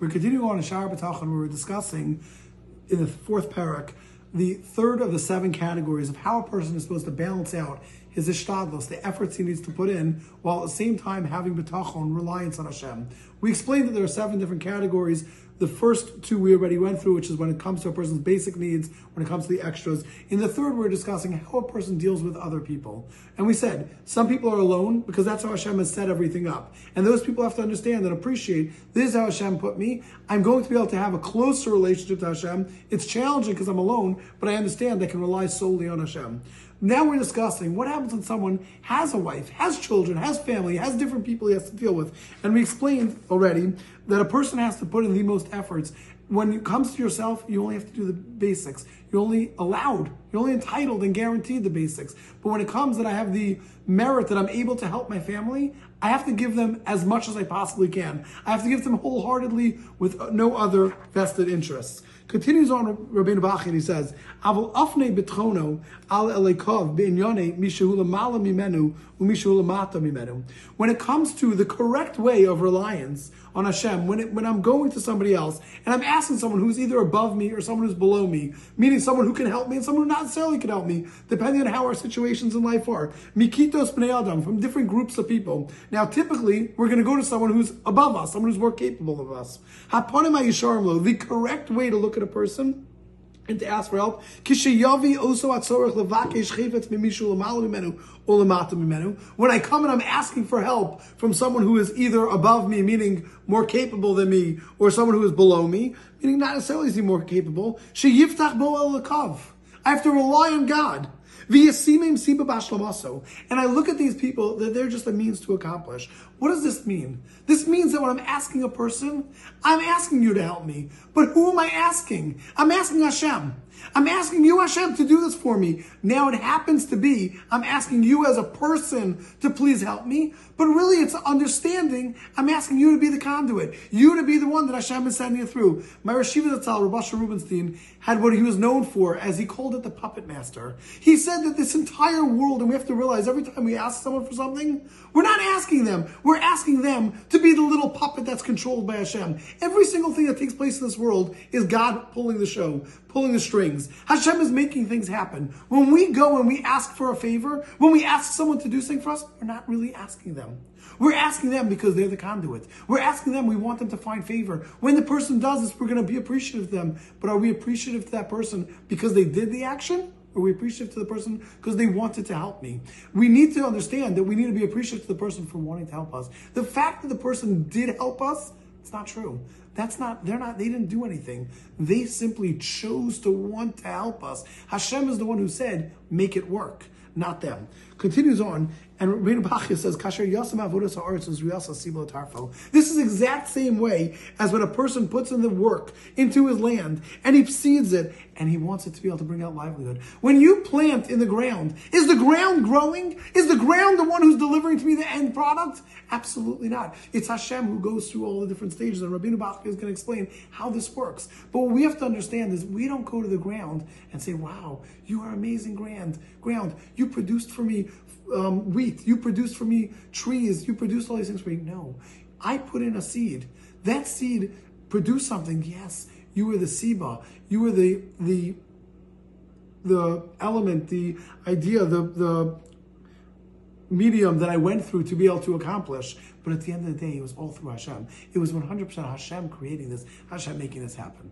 We're continuing on in Shaar HaBitachon where we're discussing in the fourth parak the third of the seven categories of how a person is supposed to balance out his ishtadlos, the efforts he needs to put in, while at the same time having betachon, reliance on Hashem. We explained that there are seven different categories the first two we already went through, which is when it comes to a person's basic needs, when it comes to the extras. In the third, we're discussing how a person deals with other people. And we said some people are alone because that's how Hashem has set everything up. And those people have to understand and appreciate this is how Hashem put me. I'm going to be able to have a closer relationship to Hashem. It's challenging because I'm alone, but I understand I can rely solely on Hashem. Now we're discussing what happens when someone has a wife, has children, has family, has different people he has to deal with. And we explained already that a person has to put in the most efforts. When it comes to yourself, you only have to do the basics. You're only allowed, you're only entitled and guaranteed the basics. But when it comes that I have the merit that I'm able to help my family, I have to give them as much as I possibly can. I have to give them wholeheartedly with no other vested interests. Continues on Rabbeinu Bachya and he says, "Avol afne betrono al elekov beinyane mishu lamala mimenu mimenu." When it comes to the correct way of reliance on Hashem, when it, when I'm going to somebody else and I'm asking someone who's either above me or someone who's below me, meaning someone who can help me and someone who not necessarily can help me, depending on how our situations in life are. Mikitos bnei adam from different groups of people. Now, typically, we're going to go to someone who's above us, someone who's more capable of us. Haponim The correct way to look at a person and to ask for help. When I come and I'm asking for help from someone who is either above me, meaning more capable than me, or someone who is below me, meaning not necessarily is he more capable, I have to rely on God. And I look at these people that they're just a means to accomplish. What does this mean? This means that when I'm asking a person, I'm asking you to help me. But who am I asking? I'm asking Hashem. I'm asking you, Hashem, to do this for me. Now it happens to be, I'm asking you as a person to please help me. But really, it's understanding, I'm asking you to be the conduit. You to be the one that Hashem is sending you through. My Rashiva Zatzal, Rabasha Rubinstein, had what he was known for as he called it the puppet master. He said that this entire world, and we have to realize every time we ask someone for something, we're not asking them. We're asking them to be the little puppet that's controlled by Hashem. Every single thing that takes place in this world is God pulling the show, pulling the strings. Hashem is making things happen. When we go and we ask for a favor, when we ask someone to do something for us, we're not really asking them. We're asking them because they're the conduit. We're asking them, we want them to find favor. When the person does this, we're going to be appreciative of them. But are we appreciative to that person because they did the action? Are we appreciative to the person because they wanted to help me? We need to understand that we need to be appreciative to the person for wanting to help us. The fact that the person did help us, it's not true. That's not, they're not, they didn't do anything. They simply chose to want to help us. Hashem is the one who said, make it work, not them. Continues on, and Rabbeinu Bachya says, Kasher yasam avodas ha'aretz riyasa tarfo. This is exact same way as when a person puts in the work into his land and he seeds it and he wants it to be able to bring out livelihood. When you plant in the ground, is the ground growing? Is the ground the one who's delivering to me the end product? Absolutely not. It's Hashem who goes through all the different stages, and Rabbeinu Bachya is going to explain how this works. But what we have to understand is we don't go to the ground and say, wow, you are amazing ground. Ground, you produced for me um, wheat. You produced for me trees. You produced all these things for me. No, I put in a seed. That seed produced something. Yes, you were the siba. You were the the the element, the idea, the the medium that I went through to be able to accomplish. But at the end of the day, it was all through Hashem. It was 100% Hashem creating this, Hashem making this happen.